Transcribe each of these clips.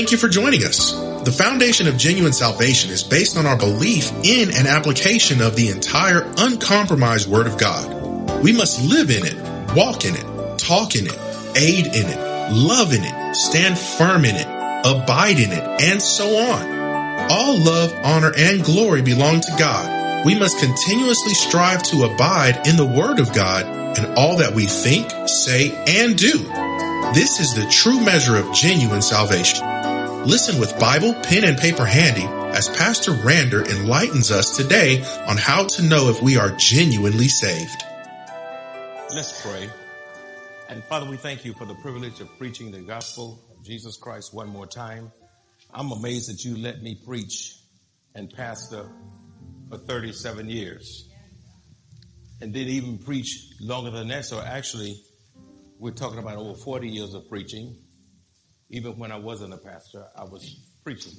Thank you for joining us. The foundation of genuine salvation is based on our belief in and application of the entire uncompromised Word of God. We must live in it, walk in it, talk in it, aid in it, love in it, stand firm in it, abide in it, and so on. All love, honor, and glory belong to God. We must continuously strive to abide in the Word of God in all that we think, say, and do. This is the true measure of genuine salvation. Listen with Bible, pen, and paper handy as Pastor Rander enlightens us today on how to know if we are genuinely saved. Let's pray. And Father, we thank you for the privilege of preaching the gospel of Jesus Christ one more time. I'm amazed that you let me preach and pastor for 37 years and didn't even preach longer than that. So actually, we're talking about over 40 years of preaching. Even when I wasn't a pastor, I was preaching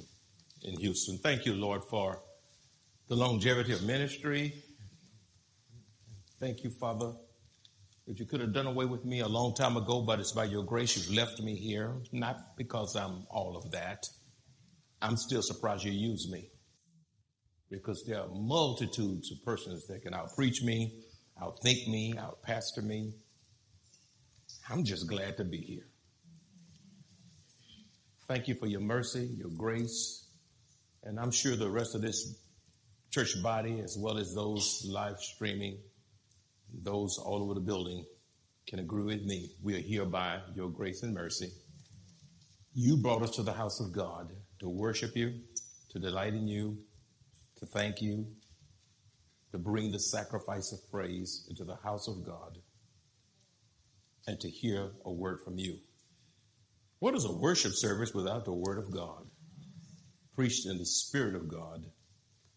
in Houston. Thank you, Lord, for the longevity of ministry. Thank you, Father, that you could have done away with me a long time ago, but it's by your grace you've left me here. Not because I'm all of that. I'm still surprised you use me. Because there are multitudes of persons that can outpreach me, outthink me, outpastor me. I'm just glad to be here. Thank you for your mercy, your grace, and I'm sure the rest of this church body, as well as those live streaming, those all over the building, can agree with me. We are here by your grace and mercy. You brought us to the house of God to worship you, to delight in you, to thank you, to bring the sacrifice of praise into the house of God, and to hear a word from you. What is a worship service without the Word of God? Preached in the Spirit of God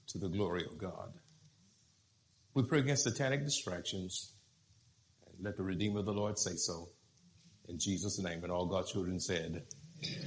to the glory of God. We pray against satanic distractions. And let the Redeemer of the Lord say so. In Jesus' name. And all God's children said, Amen.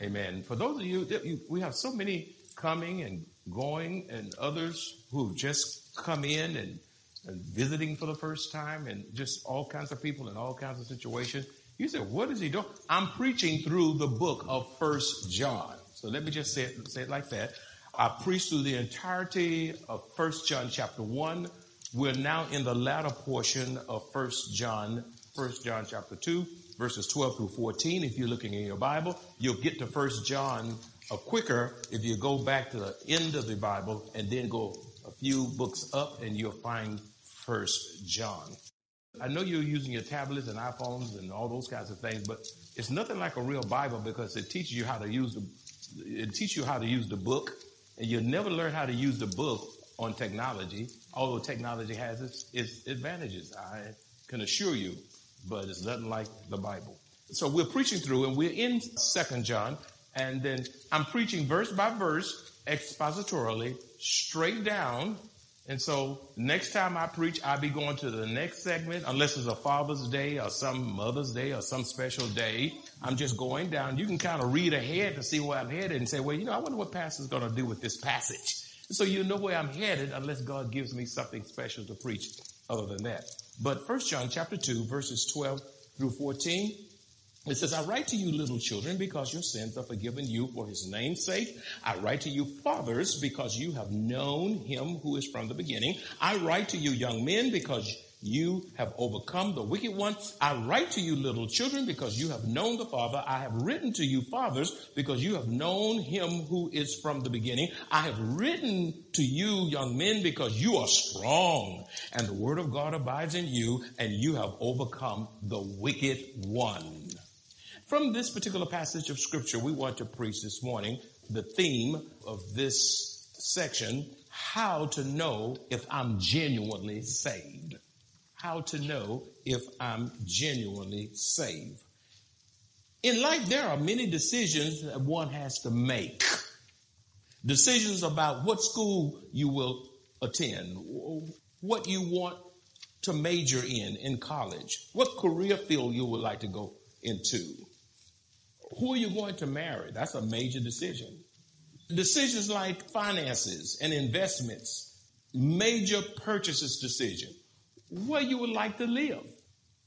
Amen. For those of you, we have so many coming and going, and others who've just come in and, and visiting for the first time, and just all kinds of people in all kinds of situations. You said, what is he doing? I'm preaching through the book of First John. So let me just say it, say it like that. I preached through the entirety of First John chapter one. We're now in the latter portion of First John, First John chapter two, verses 12 through 14. If you're looking in your Bible, you'll get to First John uh, quicker if you go back to the end of the Bible and then go a few books up and you'll find First John. I know you're using your tablets and iPhones and all those kinds of things, but it's nothing like a real Bible because it teaches you how to use the it teaches you how to use the book, and you'll never learn how to use the book on technology. Although technology has its, its advantages, I can assure you, but it's nothing like the Bible. So we're preaching through, and we're in Second John, and then I'm preaching verse by verse, expositorily, straight down and so next time I preach, I'll be going to the next segment, unless it's a Father's Day or some Mother's Day or some special day. I'm just going down. You can kind of read ahead to see where I'm headed and say, well, you know, I wonder what pastor's going to do with this passage. So you know where I'm headed unless God gives me something special to preach other than that. But First John chapter 2, verses 12 through 14, it says, I write to you, little children, because your sins are forgiven you for his name's sake. I write to you, fathers, because you have known him who is from the beginning. I write to you, young men, because you have overcome the wicked one. I write to you, little children, because you have known the Father. I have written to you, fathers, because you have known him who is from the beginning. I have written to you, young men, because you are strong, and the word of God abides in you, and you have overcome the wicked one. From this particular passage of scripture, we want to preach this morning the theme of this section, how to know if I'm genuinely saved. How to know if I'm genuinely saved. In life, there are many decisions that one has to make. Decisions about what school you will attend, what you want to major in in college, what career field you would like to go into, who are you going to marry? That's a major decision. Decisions like finances and investments, major purchases decision, where you would like to live,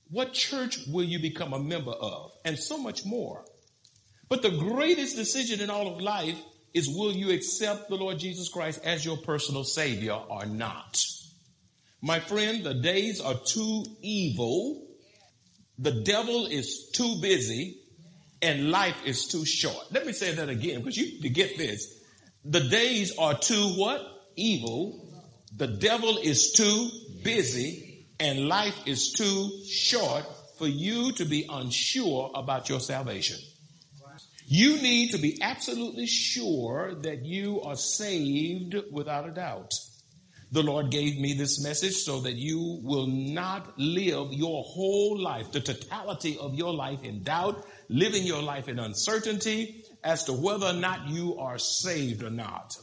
what church will you become a member of, and so much more. But the greatest decision in all of life is will you accept the Lord Jesus Christ as your personal Savior or not? My friend, the days are too evil. The devil is too busy and life is too short. Let me say that again because you to get this. The days are too what? Evil. The devil is too busy and life is too short for you to be unsure about your salvation. You need to be absolutely sure that you are saved without a doubt. The Lord gave me this message so that you will not live your whole life, the totality of your life in doubt, living your life in uncertainty as to whether or not you are saved or not.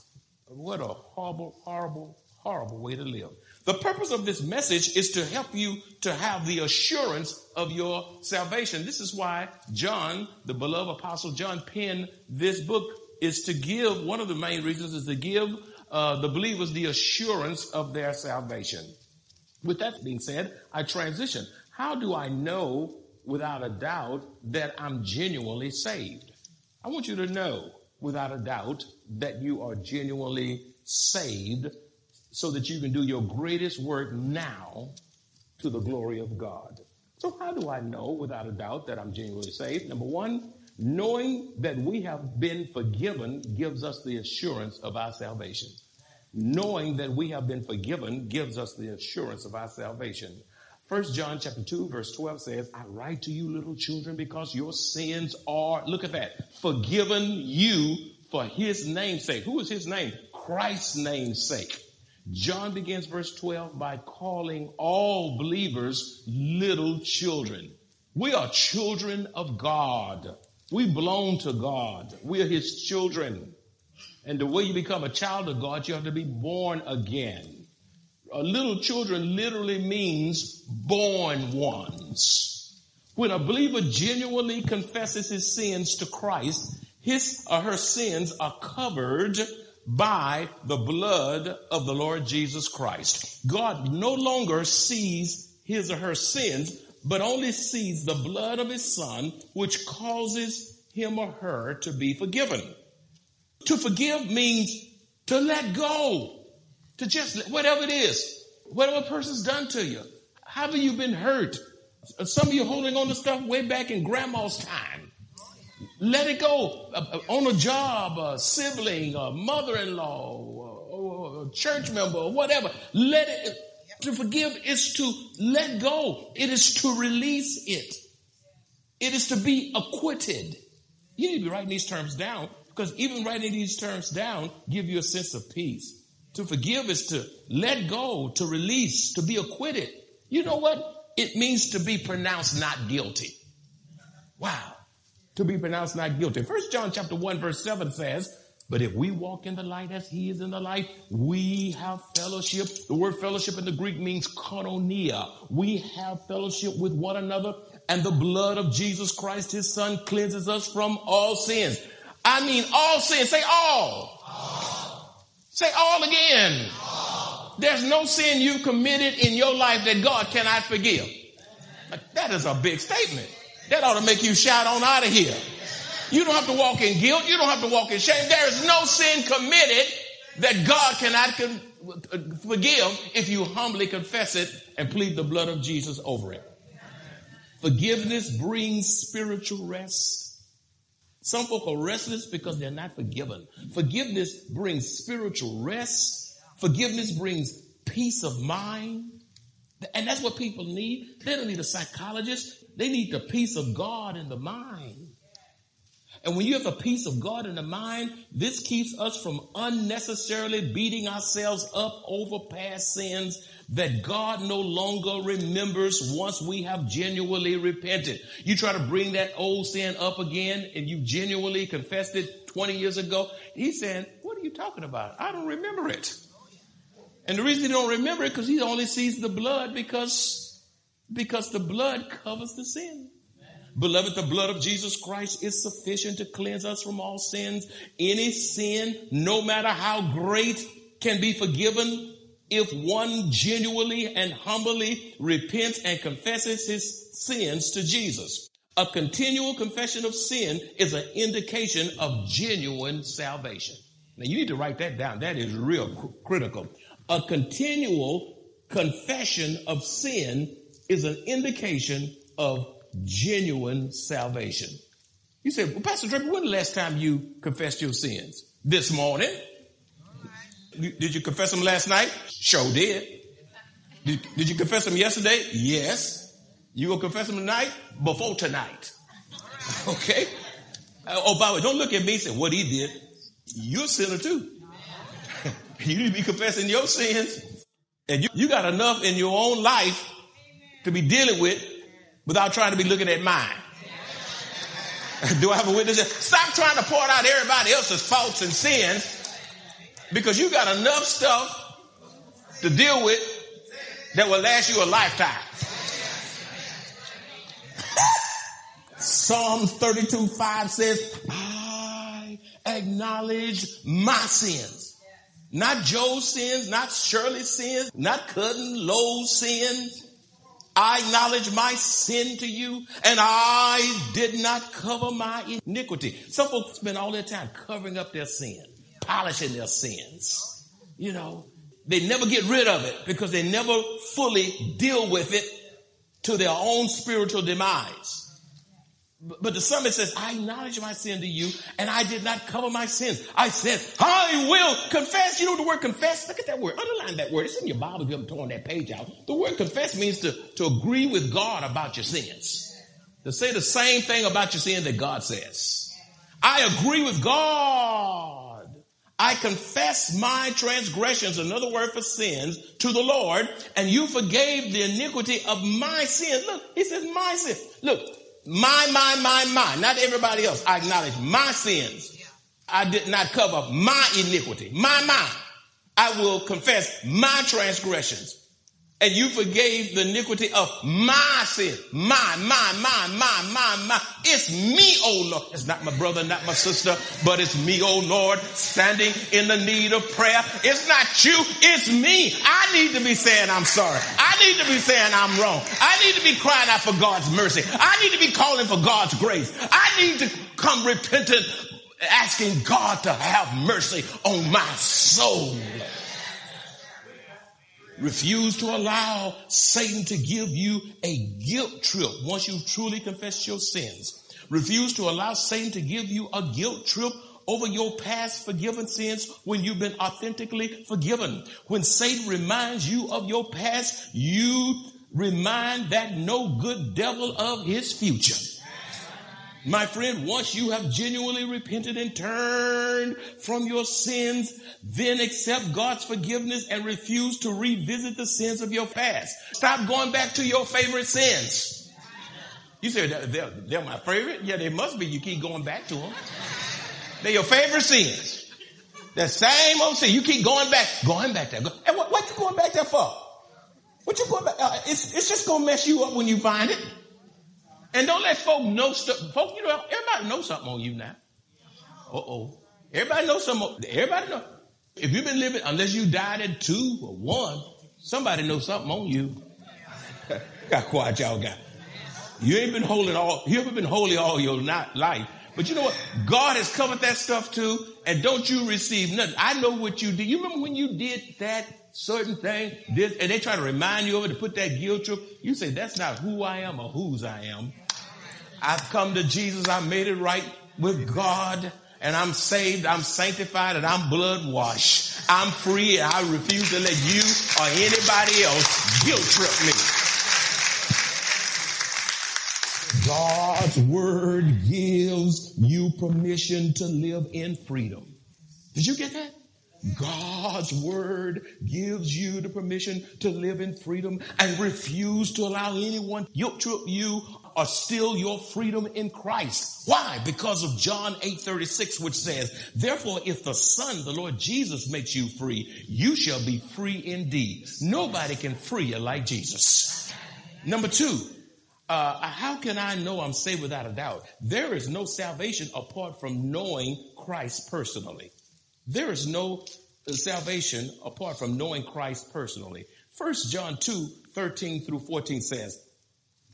What a horrible, horrible, horrible way to live. The purpose of this message is to help you to have the assurance of your salvation. This is why John, the beloved apostle John, penned this book is to give, one of the main reasons is to give uh, the believers the assurance of their salvation. With that being said, I transition. How do I know without a doubt that I'm genuinely saved? I want you to know without a doubt that you are genuinely saved so that you can do your greatest work now to the glory of God. So how do I know without a doubt that I'm genuinely saved? Number one, Knowing that we have been forgiven gives us the assurance of our salvation. Knowing that we have been forgiven gives us the assurance of our salvation. First John chapter 2 verse 12 says, I write to you little children because your sins are, look at that, forgiven you for his name's sake. Who is his name? Christ's name's sake. John begins verse 12 by calling all believers little children. We are children of God. We belong to God. We are his children. And the way you become a child of God, you have to be born again. A little children literally means born ones. When a believer genuinely confesses his sins to Christ, his or her sins are covered by the blood of the Lord Jesus Christ. God no longer sees his or her sins, but only sees the blood of his son, which causes him or her to be forgiven. To forgive means to let go, to just whatever it is, whatever person's done to you. Have you've been hurt? Some of you holding on to stuff way back in grandma's time. Let it go. Uh, uh, on a job, a sibling, a mother-in-law, a church member, or whatever. Let it, to forgive is to let go. It is to release it. It is to be acquitted. You need to be writing these terms down because even writing these terms down give you a sense of peace. To forgive is to let go, to release, to be acquitted. You know what? It means to be pronounced not guilty. Wow. To be pronounced not guilty. First John chapter 1 verse 7 says, but if we walk in the light as he is in the light, we have fellowship. The word fellowship in the Greek means koinonia. We have fellowship with one another and the blood of Jesus Christ, his son, cleanses us from all sins. I mean all sins. Say all. Say all again. All. There's no sin you've committed in your life that God cannot forgive. That is a big statement. That ought to make you shout on out of here. You don't have to walk in guilt. You don't have to walk in shame. There is no sin committed that God cannot forgive if you humbly confess it and plead the blood of Jesus over it. Forgiveness brings spiritual rest. Some folk are restless because they're not forgiven. Forgiveness brings spiritual rest. Forgiveness brings peace of mind. And that's what people need. They don't need a psychologist. They need the peace of God in the mind. And when you have a peace of God in the mind, this keeps us from unnecessarily beating ourselves up over past sins that God no longer remembers once we have genuinely repented. You try to bring that old sin up again and you genuinely confessed it 20 years ago. He's saying, what are you talking about? I don't remember it. And the reason he don't remember it because he only sees the blood because, because the blood covers the sin. Beloved, the blood of Jesus Christ is sufficient to cleanse us from all sins. Any sin, no matter how great, can be forgiven if one genuinely and humbly repents and confesses his sins to Jesus. A continual confession of sin is an indication of genuine salvation. Now you need to write that down. That is real cr- critical. A continual confession of sin is an indication of genuine salvation. You say, well, Pastor Draper, when the last time you confessed your sins? This morning. Did you confess them last night? Sure did. Did, did you confess them yesterday? Yes. You will confess them tonight? Before tonight. Okay? Uh, oh, by the way, don't look at me and say, what he did. You're a sinner too. you need to be confessing your sins. And you, you got enough in your own life to be dealing with without trying to be looking at mine. Do I have a witness? Stop trying to point out everybody else's faults and sins because you got enough stuff to deal with that will last you a lifetime. Psalms 32 5 says, I acknowledge my sins. Not Joe's sins, not Shirley's sins, not Cousin Lowe's sins. I acknowledge my sin to you and I did not cover my iniquity. Some folks spend all their time covering up their sin, polishing their sins. You know, they never get rid of it because they never fully deal with it to their own spiritual demise. But the psalmist says, I acknowledge my sin to you and I did not cover my sins. I said, I will confess. You know the word confess? Look at that word. Underline that word. It's in your Bible if you haven't torn that page out. The word confess means to, to agree with God about your sins. To say the same thing about your sin that God says. I agree with God. I confess my transgressions, another word for sins, to the Lord, and you forgave the iniquity of my sin. Look, he says my sin. Look, my, my, my, my, not everybody else. I acknowledge my sins. I did not cover my iniquity. My, my. I will confess my transgressions. And you forgave the iniquity of my sin. My, my, my, my, my, my. It's me, oh Lord. It's not my brother, not my sister, but it's me, oh Lord, standing in the need of prayer. It's not you, it's me. I need to be saying I'm sorry. I need to be saying I'm wrong. I need to be crying out for God's mercy. I need to be calling for God's grace. I need to come repentant, asking God to have mercy on my soul. Refuse to allow Satan to give you a guilt trip once you've truly confessed your sins. Refuse to allow Satan to give you a guilt trip over your past forgiven sins when you've been authentically forgiven. When Satan reminds you of your past, you remind that no good devil of his future. My friend, once you have genuinely repented and turned from your sins, then accept God's forgiveness and refuse to revisit the sins of your past. Stop going back to your favorite sins. You say they're, they're my favorite? Yeah, they must be. You keep going back to them. They're your favorite sins. The same old sin. You keep going back, going back there. And what, what you going back there for? What you going back? Uh, it's, it's just going to mess you up when you find it. And don't let folk know stuff. Folk, you know, everybody knows something on you now. Uh oh. Everybody knows something. Everybody know. If you've been living, unless you died at two or one, somebody knows something on you. got quiet, y'all got. You ain't been holy all. You haven't been holy all your life, But you know what? God has covered that stuff too. And don't you receive nothing. I know what you did. You remember when you did that certain thing, this, and they try to remind you of it to put that guilt trip. You say, that's not who I am or whose I am. I've come to Jesus. I made it right with God and I'm saved, I'm sanctified, and I'm blood washed. I'm free, and I refuse to let you or anybody else guilt trip me. God's word gives you permission to live in freedom. Did you get that? God's word gives you the permission to live in freedom and refuse to allow anyone guilt trip you or steal your freedom in Christ. Why? Because of John 8:36 which says, "Therefore if the Son, the Lord Jesus makes you free, you shall be free indeed." Nobody can free you like Jesus. Number 2, uh, how can I know I'm saved without a doubt? There is no salvation apart from knowing Christ personally. There is no salvation apart from knowing Christ personally. First John 2, 13 through 14 says,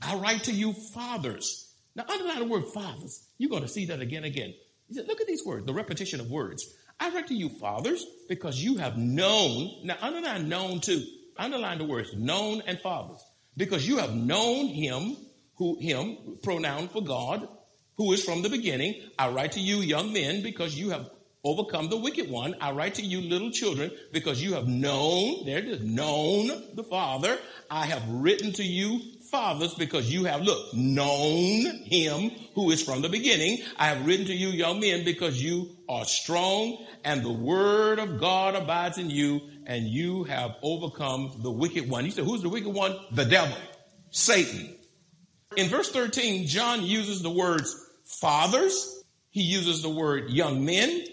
I write to you fathers. Now underline the word fathers. You're going to see that again again. He said, look at these words, the repetition of words. I write to you fathers because you have known. Now underline known too. Underline the words known and fathers because you have known him who him pronoun for God who is from the beginning. I write to you young men because you have overcome the wicked one. I write to you little children because you have known, there it is, known the Father. I have written to you fathers because you have, look, known him who is from the beginning. I have written to you young men because you are strong and the word of God abides in you and you have overcome the wicked one. You said, who's the wicked one? The devil, Satan. In verse 13, John uses the words fathers. He uses the word young men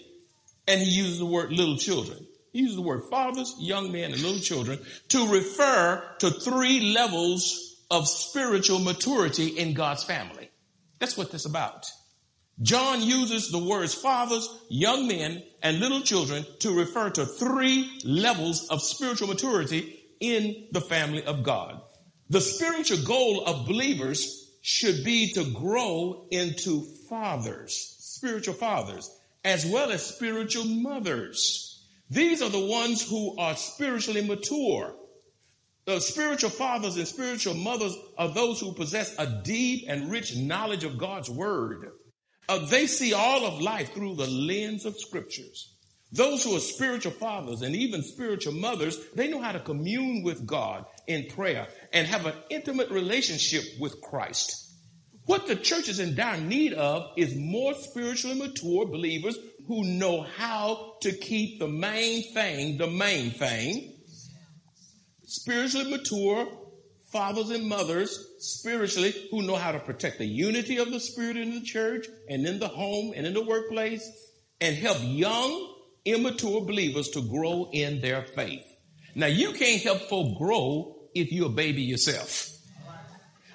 and he uses the word little children. He uses the word fathers, young men, and little children to refer to three levels of spiritual maturity in God's family. That's what this about. John uses the words fathers, young men, and little children to refer to three levels of spiritual maturity in the family of God. The spiritual goal of believers should be to grow into fathers, spiritual fathers as well as spiritual mothers. These are the ones who are spiritually mature. The spiritual fathers and spiritual mothers are those who possess a deep and rich knowledge of God's word. Uh, they see all of life through the lens of scriptures. Those who are spiritual fathers and even spiritual mothers, they know how to commune with God in prayer and have an intimate relationship with Christ. What the church is in dire need of is more spiritually mature believers who know how to keep the main thing the main thing. Spiritually mature fathers and mothers spiritually who know how to protect the unity of the spirit in the church and in the home and in the workplace and help young immature believers to grow in their faith. Now you can't help folk grow if you're a baby yourself.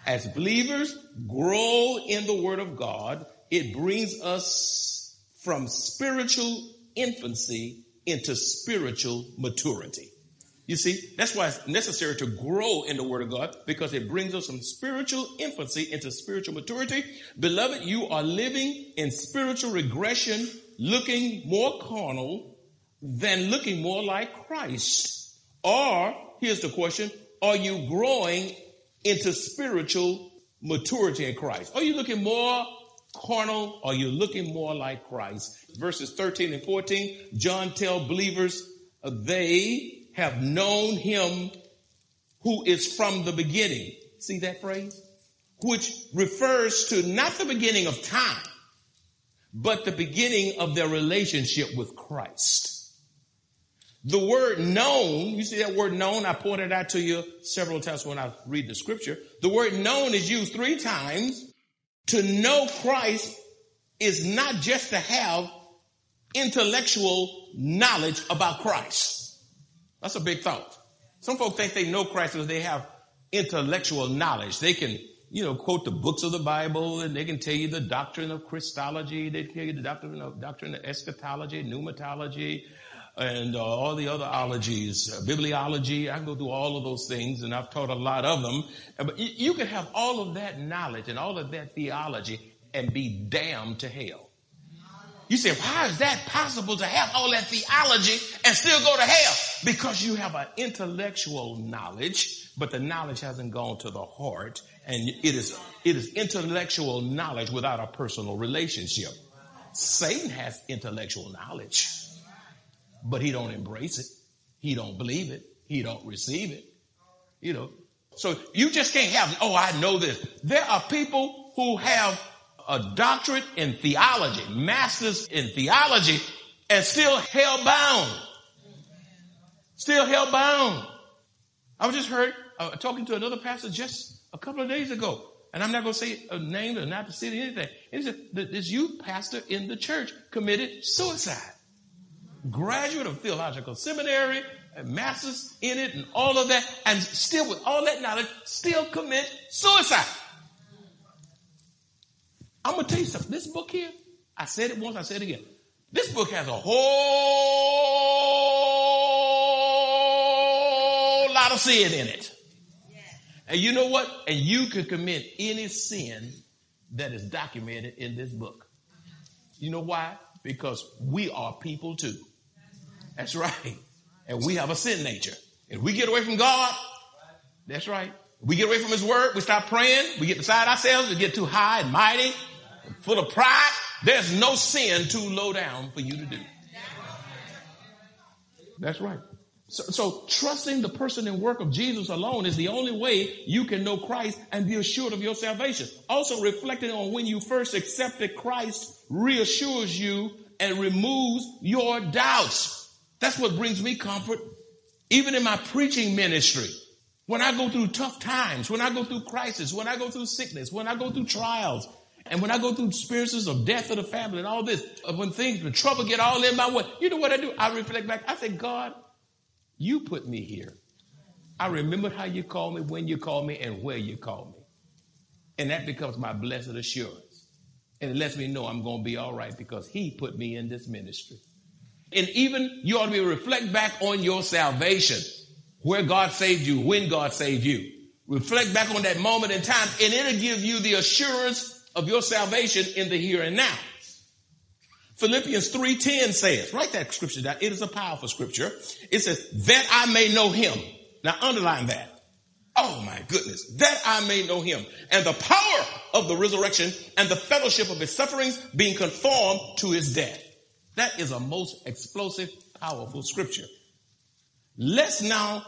As believers grow in the Word of God, it brings us from spiritual infancy into spiritual maturity. You see, that's why it's necessary to grow in the Word of God because it brings us from spiritual infancy into spiritual maturity. Beloved, you are living in spiritual regression, looking more carnal than looking more like Christ. Or, here's the question, are you growing into spiritual maturity in Christ? Are you looking more carnal? Are you looking more like Christ? Verses 13 and 14, John tell believers they have known him who is from the beginning. See that phrase? Which refers to not the beginning of time, but the beginning of their relationship with Christ. The word known, you see that word known? I pointed out to you several times when I read the scripture. The word known is used three times. To know Christ is not just to have intellectual knowledge about Christ. That's a big thought. Some folks think they know Christ because they have intellectual knowledge. They can, you know, quote the books of the Bible and they can tell you the doctrine of Christology. They can tell you the doctrine of, doctrine of eschatology, pneumatology, and uh, all the other ologies, uh, bibliology. I can go through all of those things, and I've taught a lot of them. But you, you can have all of that knowledge and all of that theology and be damned to hell. You say, how is that possible to have all that theology and still go to hell? Because you have an intellectual knowledge, but the knowledge hasn't gone to the heart. And it is, it is intellectual knowledge without a personal relationship. Satan has intellectual knowledge, but he don't embrace it. He don't believe it. He don't receive it. You know, so you just can't have, oh, I know this. There are people who have a doctorate in theology, masters in theology, and still hell bound. Still hell bound. I was just heard uh, talking to another pastor just a couple of days ago, and I'm not going to say a name or not to say anything. He said this youth pastor in the church committed suicide. Graduate of theological seminary, masters in it, and all of that, and still with all that knowledge, still commit suicide. I'm going to tell you something. This book here, I said it once, I said it again. This book has a whole lot of sin in it. And you know what? And you can commit any sin that is documented in this book. You know why? Because we are people too. That's right. And we have a sin nature. If we get away from God, that's right. We get away from His Word, we stop praying, we get beside ourselves, we get too high and mighty, full of pride, there's no sin too low down for you to do. That's right. So, so, trusting the person and work of Jesus alone is the only way you can know Christ and be assured of your salvation. Also, reflecting on when you first accepted Christ reassures you and removes your doubts. That's what brings me comfort, even in my preaching ministry. When I go through tough times, when I go through crisis, when I go through sickness, when I go through trials, and when I go through experiences of death of the family and all this, uh, when things, when trouble get all in my way, you know what I do? I reflect back. I say, God, you put me here. I remember how you called me, when you called me, and where you called me. And that becomes my blessed assurance. And it lets me know I'm going to be all right because he put me in this ministry. And even you ought to be reflect back on your salvation, where God saved you, when God saved you. Reflect back on that moment in time, and it'll give you the assurance of your salvation in the here and now. Philippians 3.10 says, write that scripture down. It is a powerful scripture. It says, that I may know him. Now underline that. Oh my goodness. That I may know him and the power of the resurrection and the fellowship of his sufferings being conformed to his death. That is a most explosive, powerful scripture. Let's now,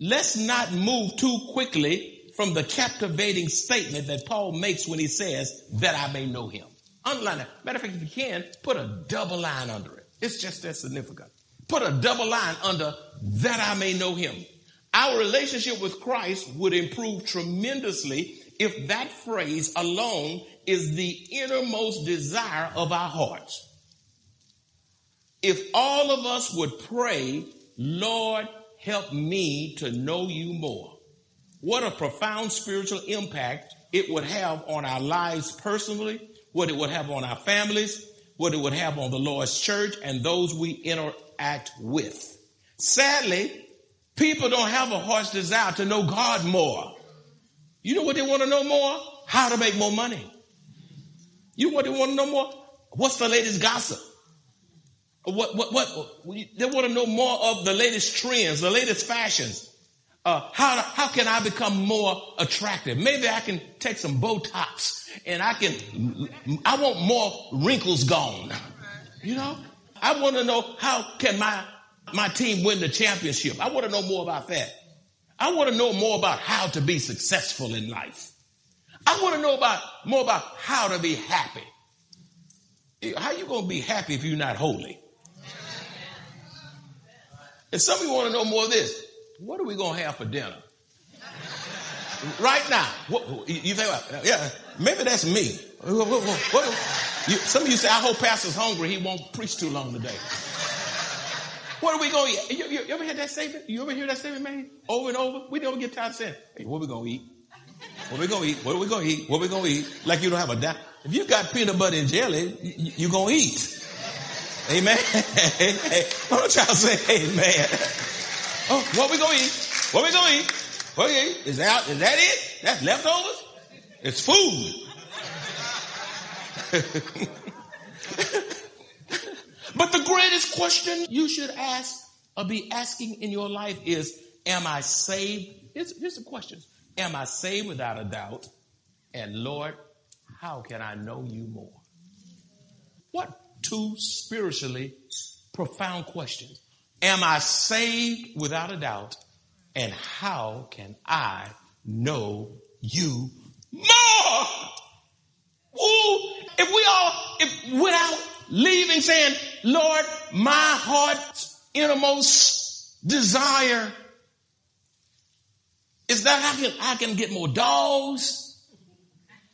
let's not move too quickly from the captivating statement that Paul makes when he says, that I may know him. Underline that. Matter of fact, if you can, put a double line under it. It's just that significant. Put a double line under that I may know him. Our relationship with Christ would improve tremendously if that phrase alone is the innermost desire of our hearts. If all of us would pray, Lord, help me to know you more what a profound spiritual impact it would have on our lives personally, what it would have on our families, what it would have on the Lord's church and those we interact with. Sadly, people don't have a heart's desire to know God more. You know what they want to know more? How to make more money. You know what they want to know more? What's the latest gossip? What, what, what, they want to know more of the latest trends, the latest fashions. Uh, how, how can I become more attractive? Maybe I can take some Botox and I can, I want more wrinkles gone. You know, I want to know how can my, my team win the championship? I want to know more about that. I want to know more about how to be successful in life. I want to know about more about how to be happy. How you going to be happy if you're not holy? And some of you want to know more of this what are we going to have for dinner? right now. What, you think about, yeah, maybe that's me. What, what, you, some of you say, I hope pastor's hungry. He won't preach too long today. What are we going to eat? You, you, you, ever hear that statement? You ever hear that statement made over and over? We don't get tired of saying, hey, what are we going to eat? What are we going to eat? What are we going to eat? What are we going to eat? Like you don't have a doubt. If you got peanut butter and jelly, you, you going to eat. Amen. don't y'all say amen. Oh, what we gonna eat? What we gonna eat? Eat? Is that, is that it? That's leftovers? It's food. But the greatest question you should ask or be asking in your life is, am I saved? Here's, here's the question. Am I saved without a doubt? And Lord, how can I know you more? What two spiritually profound questions. Am I saved without a doubt? And how can I know you more? Ooh, if we all, if without leaving saying, Lord, my heart's innermost desire is that I can, I can get more dogs,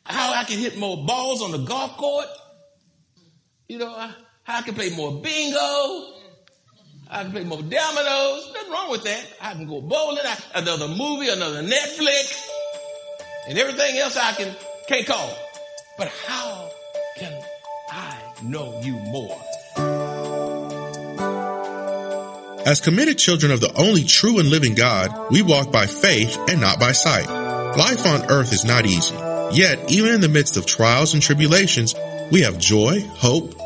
how I can hit more balls on the golf court, you know, how I can play more bingo, I can play more dominoes. Nothing wrong with that. I can go bowling, I, another movie, another Netflix, and everything else I can can't call. But how can I know you more? As committed children of the only true and living God, we walk by faith and not by sight. Life on earth is not easy. Yet, even in the midst of trials and tribulations, we have joy, hope,